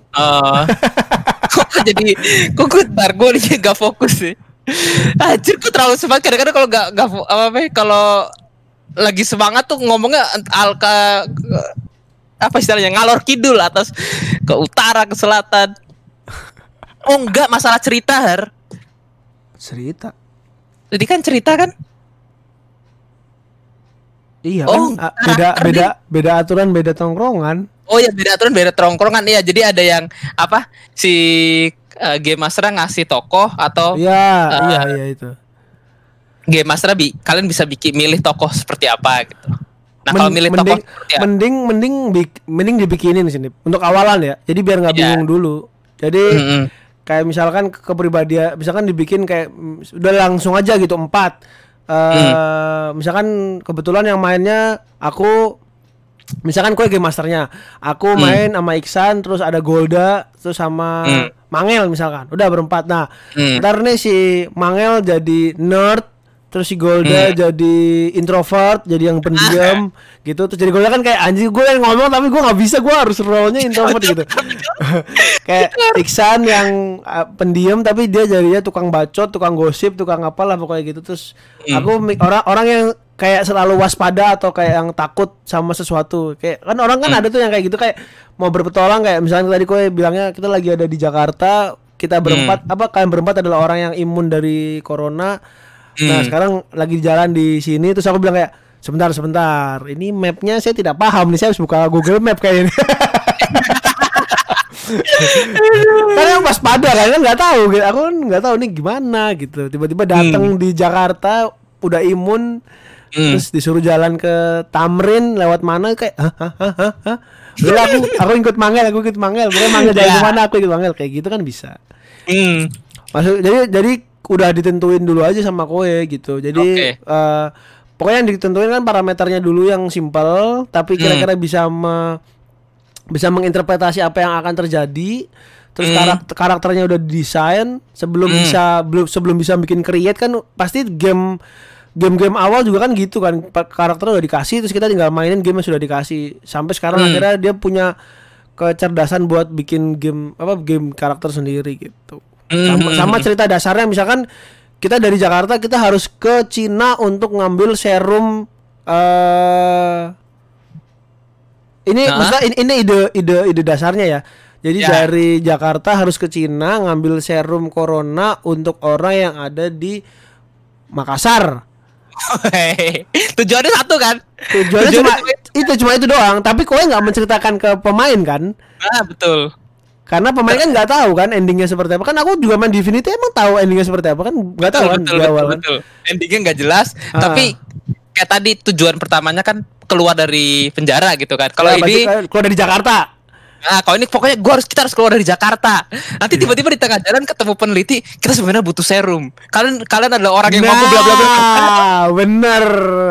Oh. kok jadi kok gue ntar gue nih gak fokus sih. Anjir gue terlalu semangat kadang-kadang kalau gak, gak apa apa kalau lagi semangat tuh ngomongnya al ke, ke- apa istilahnya ngalor kidul atas ke utara ke selatan. Oh enggak masalah cerita Har. Cerita. Jadi kan cerita kan? Iya Oh, kan beda beda beda aturan beda tongkrongan. Oh ya beda aturan beda tongkrongan iya jadi ada yang apa si eh, game master ngasih tokoh atau Iya, Ah. iya iya itu. game master bi kalian bisa bikin milih tokoh seperti apa gitu. Nah kalau milih mending, tokoh seperti apa? mending mending bik- mending dibikinin sini untuk awalan ya. Jadi biar nggak Iya. bingung dulu. Jadi Mm-mm. kayak misalkan ke- kepribadian misalkan dibikin kayak mm, udah langsung aja gitu empat Eh Hmm. misalkan kebetulan yang mainnya aku misalkan kue game masternya aku Hmm. main sama Iksan terus ada Golda terus sama Hmm. Mangel misalkan udah berempat nah Hmm. ntar nih si Mangel jadi nerd terus si Golda Hmm. jadi introvert jadi yang pendiam gitu terus jadi Golda kan kayak anjing gue yang ngomong tapi gue nggak bisa gue harus role-nya introvert gitu kayak Iksan yang uh, pendiam tapi dia jadinya tukang bacot tukang gosip tukang apalah pokoknya gitu terus Hmm. aku orang orang yang kayak selalu waspada atau kayak yang takut sama sesuatu kayak kan orang kan Hmm. ada tuh yang kayak gitu kayak mau berpetualang kayak misalnya tadi gue bilangnya kita lagi ada di Jakarta kita berempat Hmm. apa kalian berempat adalah orang yang imun dari corona nah Hmm. sekarang lagi jalan di sini terus aku bilang kayak sebentar sebentar ini mapnya saya tidak paham nih saya harus buka Google Map kayak ini kan yang waspada kan kan nggak tahu gitu. aku kan nggak tahu nih gimana gitu tiba-tiba datang di Jakarta udah imun Hmm. terus disuruh jalan ke Tamrin lewat mana kayak hah hah hah aku aku ikut mangel aku ikut mangel pokoknya mangel jalan Ya. ke mana aku ikut mangel kayak gitu kan bisa Hmm. Masuk jadi jadi udah ditentuin dulu aja sama kowe gitu. Jadi Oke. eh, pokoknya yang ditentuin kan parameternya dulu yang simple tapi kira-kira bisa me- bisa menginterpretasi apa yang akan terjadi. Terus Hmm. karakter karakternya udah desain sebelum Hmm. bisa belum sebelum bisa bikin create kan pasti game game-game awal juga kan gitu kan karakternya udah dikasih terus kita tinggal mainin game yang sudah dikasih sampai sekarang Hmm. akhirnya dia punya kecerdasan buat bikin game apa game karakter sendiri gitu sama, Hmm. sama cerita dasarnya misalkan kita dari Jakarta kita harus ke Cina untuk ngambil serum eh ini Hah? maksudnya ini, ini ide ide ide dasarnya ya jadi Ya. dari Jakarta harus ke Cina ngambil serum corona untuk orang yang ada di Makassar Tujuannya satu kan? tujuannya cuma itu cuma itu doang tapi kowe nggak menceritakan ke pemain kan Ah betul. karena pemain kan nggak tahu kan endingnya seperti apa kan aku juga main Divinity emang tahu endingnya seperti apa kan nggak tahu kan betul, di betul, awal betul, kan betul. Endingnya nggak jelas, Ah. tapi kayak tadi tujuan pertamanya kan keluar dari penjara gitu kan. Kalau Ya, ini, eh, keluar dari Jakarta nah kalau ini pokoknya gua harus kita harus keluar dari Jakarta. Nanti tiba-tiba di tengah jalan ketemu peneliti, kita sebenarnya butuh serum. Kalian kalian adalah orang yang mampu bla bla bla. Nah, bener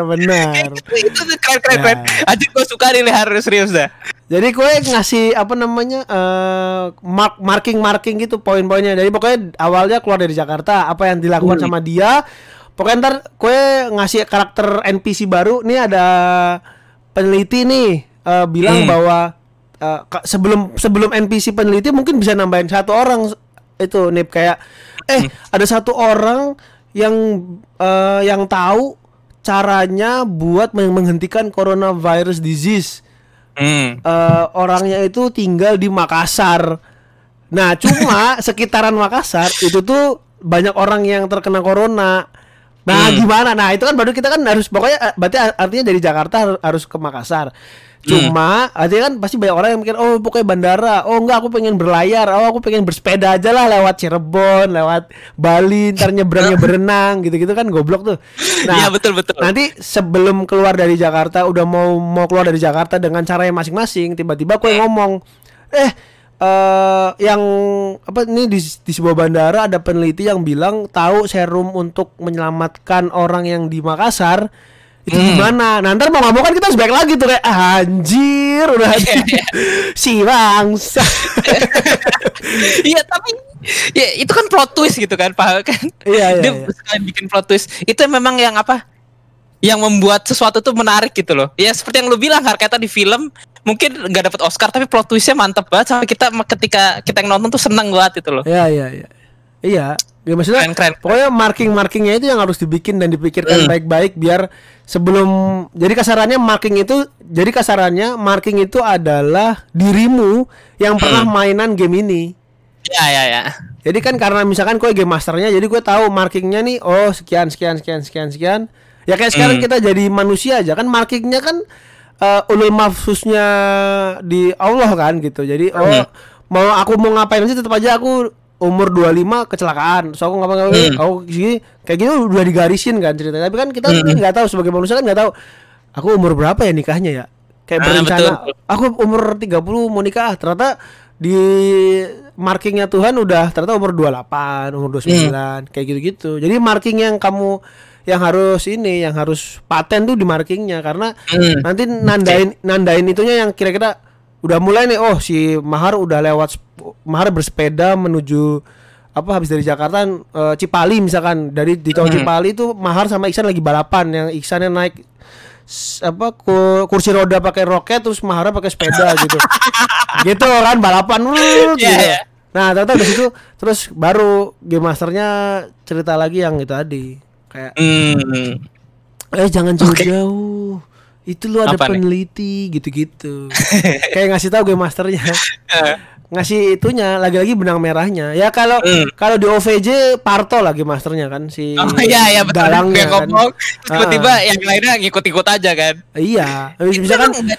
bener itu tuh keren keren keren. Anjir gua suka nih harus serius dah. jadi kue ngasih apa namanya eh mark marking marking gitu poin-poinnya jadi pokoknya awalnya keluar dari Jakarta apa yang dilakukan Hmm. sama dia pokoknya ntar kue ngasih karakter NPC baru nih ada peneliti nih eh, bilang Hmm. bahwa eh, ka- sebelum sebelum NPC peneliti mungkin bisa nambahin satu orang itu nih kayak eh ada satu orang yang eh, yang tahu caranya buat meng- menghentikan coronavirus disease Hmm. eh, orangnya itu tinggal di Makassar. Nah, cuma sekitaran Makassar itu tuh banyak orang yang terkena corona. Nah, Hmm. gimana? Nah, itu kan baru kita kan harus pokoknya eh, berarti artinya dari Jakarta har- harus ke Makassar. Cuma artinya kan pasti banyak orang yang mikir, "Oh, pokoknya bandara. Oh, enggak, aku pengen berlayar. Oh, aku pengen bersepeda aja lah lewat Cirebon, lewat Bali, ntar nyebrangnya berenang gitu-gitu kan goblok tuh." Iya, betul, betul. Nanti sebelum keluar dari Jakarta udah mau mau keluar dari Jakarta dengan cara yang masing-masing, tiba-tiba gue ngomong, "Eh, eh yang apa ini di, di sebuah bandara ada peneliti yang bilang tahu serum untuk menyelamatkan orang yang di Makassar itu Hmm. gimana? Nah, ntar mau nggak mau kan kita harus lagi tuh kayak anjir udah Iya, iya. si bangsa. Iya tapi ya itu kan plot twist gitu kan Pak kan. Iya, iya, Dia iya. sekalian bikin plot twist. Itu memang yang apa? Yang membuat sesuatu tuh menarik gitu loh. Ya seperti yang lu bilang Har, kayak tadi film mungkin nggak dapat Oscar tapi plot twistnya mantep banget sampai kita ketika kita yang nonton tuh seneng banget itu loh. Iya iya iya. Iya. Ya maksudnya Keren, keren. pokoknya marking-markingnya itu yang harus dibikin dan dipikirkan Hmm. baik-baik biar sebelum jadi kasarannya marking itu jadi kasarannya marking itu adalah dirimu yang pernah Hmm. mainan game ini. Ya ya ya. Jadi kan karena misalkan gue game masternya, jadi gue tahu markingnya nih, oh sekian sekian sekian sekian sekian. Ya kayak sekarang Hmm. kita jadi manusia aja kan markingnya kan eh, ulul mafsusnya di Allah kan gitu. Jadi oh Hmm. mau aku mau ngapain aja tetap aja aku umur 25 kecelakaan. So aku ngapain ngapain Hmm. aku gini kayak gitu udah digarisin kan ceritanya. Tapi kan kita Hmm. nggak tahu sebagai manusia kan nggak tahu aku umur berapa ya nikahnya ya. Kayak Ah, berencana betul. aku umur 30 mau nikah ternyata di markingnya Tuhan udah ternyata umur 28 umur 29 kayak gitu-gitu jadi marking yang kamu yang harus ini yang harus paten tuh di markingnya karena Hmm. nanti nandain nandain itunya yang kira-kira udah mulai nih oh si Mahar udah lewat Mahar bersepeda menuju apa habis dari Jakarta eh, Cipali misalkan dari di tol Hmm. Cipali itu Mahar sama Iksan lagi balapan yang Iksannya naik s- apa ku- kursi roda pakai roket terus Mahara pakai sepeda gitu gitu kan balapan Iya, gitu. iya. nah ternyata dari situ terus baru game masternya cerita lagi yang itu tadi kayak Hmm. eh jangan jauh-jauh itu lu ada Apa nih? peneliti gitu-gitu kayak ngasih tahu game masternya ngasih itunya lagi-lagi benang merahnya ya kalau Hmm. kalau di OVJ Parto lagi masternya kan si Oh iya iya betul. dalangnya kan. tiba-tiba Ah. yang lainnya ngikut-ikut aja kan. Iya, Itu misalkan ya?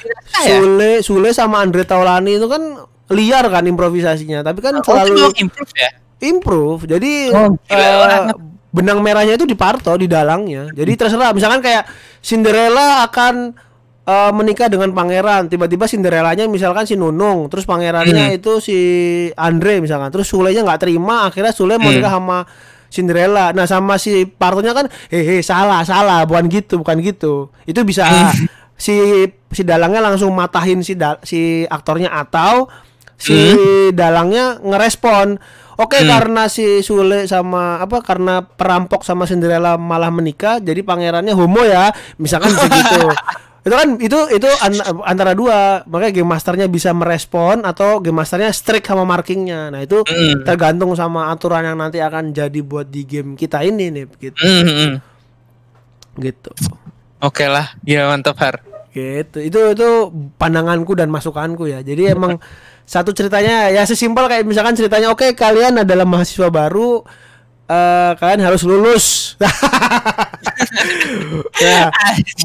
Sule, Sule sama Andre Taulani itu kan liar kan improvisasinya, tapi kan Oh, selalu improve ya. improve. Jadi Oh, gila, orang. Benang merahnya itu di Parto di dalangnya. Jadi terserah misalkan kayak Cinderella akan eh, menikah dengan pangeran, tiba-tiba Cinderellanya misalkan si Nunung, terus pangerannya Hmm. itu si Andre misalkan, terus Sulenya nggak terima, akhirnya Sule mau Hmm. nikah sama Cinderella. Nah sama si Partonya kan, hehe salah salah, bukan gitu, bukan gitu. Itu bisa Hmm. si si dalangnya langsung matahin si da- si aktornya atau si dalangnya ngerespon. Oke Hmm. karena si Sule sama apa karena perampok sama Cinderella malah menikah jadi pangerannya homo ya misalkan bisa gitu itu kan itu itu an- antara dua makanya game masternya bisa merespon atau game masternya strict sama markingnya nah itu Hmm. tergantung sama aturan yang nanti akan jadi buat di game kita ini nih gitu Hmm, hmm, hmm. gitu Oke lah, ya mantap Har. gitu itu itu pandanganku dan masukanku ya jadi emang satu ceritanya ya sesimpel kayak misalkan ceritanya oke kalian adalah mahasiswa baru eh kalian harus lulus. Ya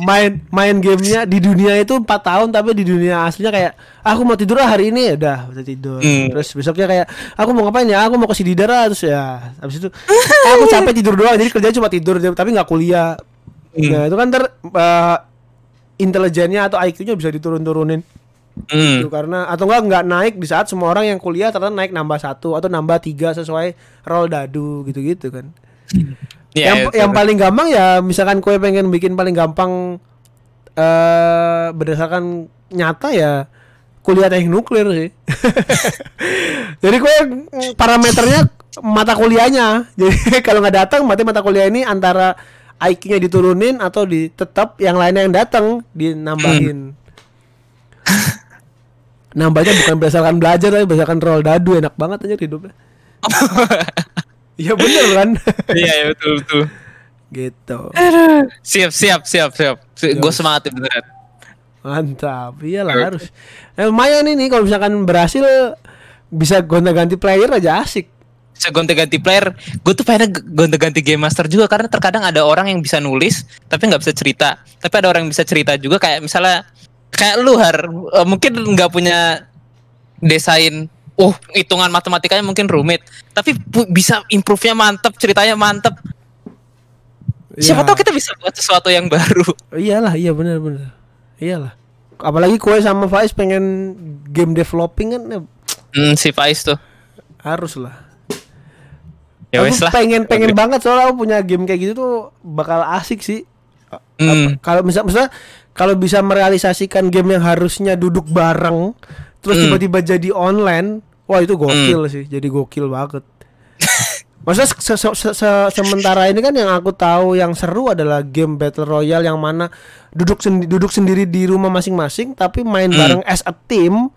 main main gamenya di dunia itu empat tahun tapi di dunia aslinya kayak aku mau tidur ah hari ini. Ya udah udah tidur. Hmm. terus besoknya kayak aku mau ngapain ya? Aku mau ke Sididara. Terus ya habis itu "Eh, aku capek tidur doang jadi kerjanya cuma tidur tapi nggak kuliah. Hmm. nah itu kan ter eh, intelijennya atau IQ-nya bisa diturun-turunin Hmm. gitu karena atau enggak nggak naik di saat semua orang yang kuliah ternyata naik nambah satu atau nambah tiga sesuai roll dadu gitu-gitu kan. Ya, yang itu. yang paling gampang ya misalkan kue pengen bikin paling gampang eh berdasarkan nyata ya kuliah teknik nuklir sih. Jadi kue mm, parameternya mata kuliahnya. Jadi kalau nggak datang berarti mata kuliah ini antara IQ-nya diturunin atau di tetap yang lainnya yang datang dinambahin nambahnya bukan berdasarkan belajar tapi berdasarkan roll dadu enak banget aja hidupnya Iya bener kan Iya, ya, betul betul. gitu Siap, siap, siap, siap. Gue semangat beneran. mantap iyalah harus eh, lumayan ini kalau misalkan berhasil bisa gonta-ganti player aja asik Bisa gonta-ganti player. Gue tuh pengen gonta-ganti game master juga karena terkadang ada orang yang bisa nulis tapi nggak bisa cerita. Tapi ada orang yang bisa cerita juga kayak misalnya kayak lu har eh, mungkin nggak punya desain. Oh, hitungan matematikanya mungkin rumit, tapi bisa improve-nya mantep, ceritanya mantep. Siapa Ya, tahu kita bisa buat sesuatu yang baru. iyalah iya bener bener iyalah apalagi kue sama Faiz pengen game developing kan eh, Hmm, si Faiz tuh. harus lah Ya aku wes lah. pengen pengen banget soalnya aku punya game kayak gitu tuh bakal asik sih Hmm. kalau misal misalnya kalau bisa merealisasikan game yang harusnya duduk bareng terus Hmm. tiba-tiba jadi online wah itu gokil sih jadi gokil banget Maksudnya se se se se- sementara ini kan yang aku tahu yang seru adalah game battle royale yang mana duduk sendi duduk sendiri di rumah masing-masing tapi main Hmm. bareng as a team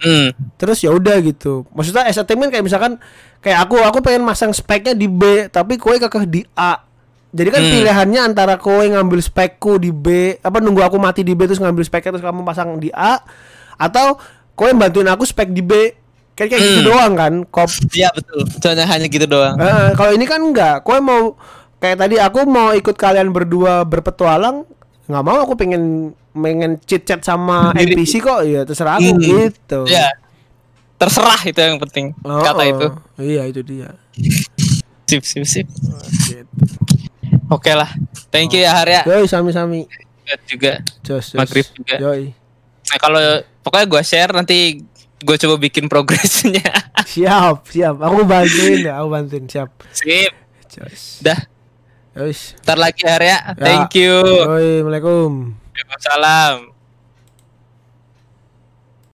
Hmm. terus ya udah gitu. Maksudnya as a team kan kayak misalkan kayak aku aku pengen masang speknya di B tapi kowe kekeh di A. Jadi kan Hmm. pilihannya antara kowe ngambil spekku di B apa nunggu aku mati di B terus ngambil speknya terus kamu pasang di A atau kowe bantuin aku spek di B. Kayak kayak gitu Hmm. doang kan. Kop Iya betul. Soalnya hanya gitu doang. Eh, kalau ini kan enggak. Kowe mau kayak tadi aku mau ikut kalian berdua berpetualang, nggak mau aku pengen pengen chit chat sama Sendiri. NPC kok, ya terserah aku Hmm. gitu. Iya. Terserah itu yang penting. Oh, Kata oh. itu. Iya itu dia. Sip sip sip. Gitu. Oke lah. Thank you ya Harya. Yoi sami-sami. Juga. Jos. Maghrib juga. Yoi. Nah, kalau pokoknya gua share nanti gue coba bikin progresnya. Siap, siap. Aku bantuin ya, aku bantuin. Siap. Sip. Jos. Dah. Yoi. Ntar lagi Harya. Ya. Thank you. Yoi, Assalamualaikum. Waalaikumsalam.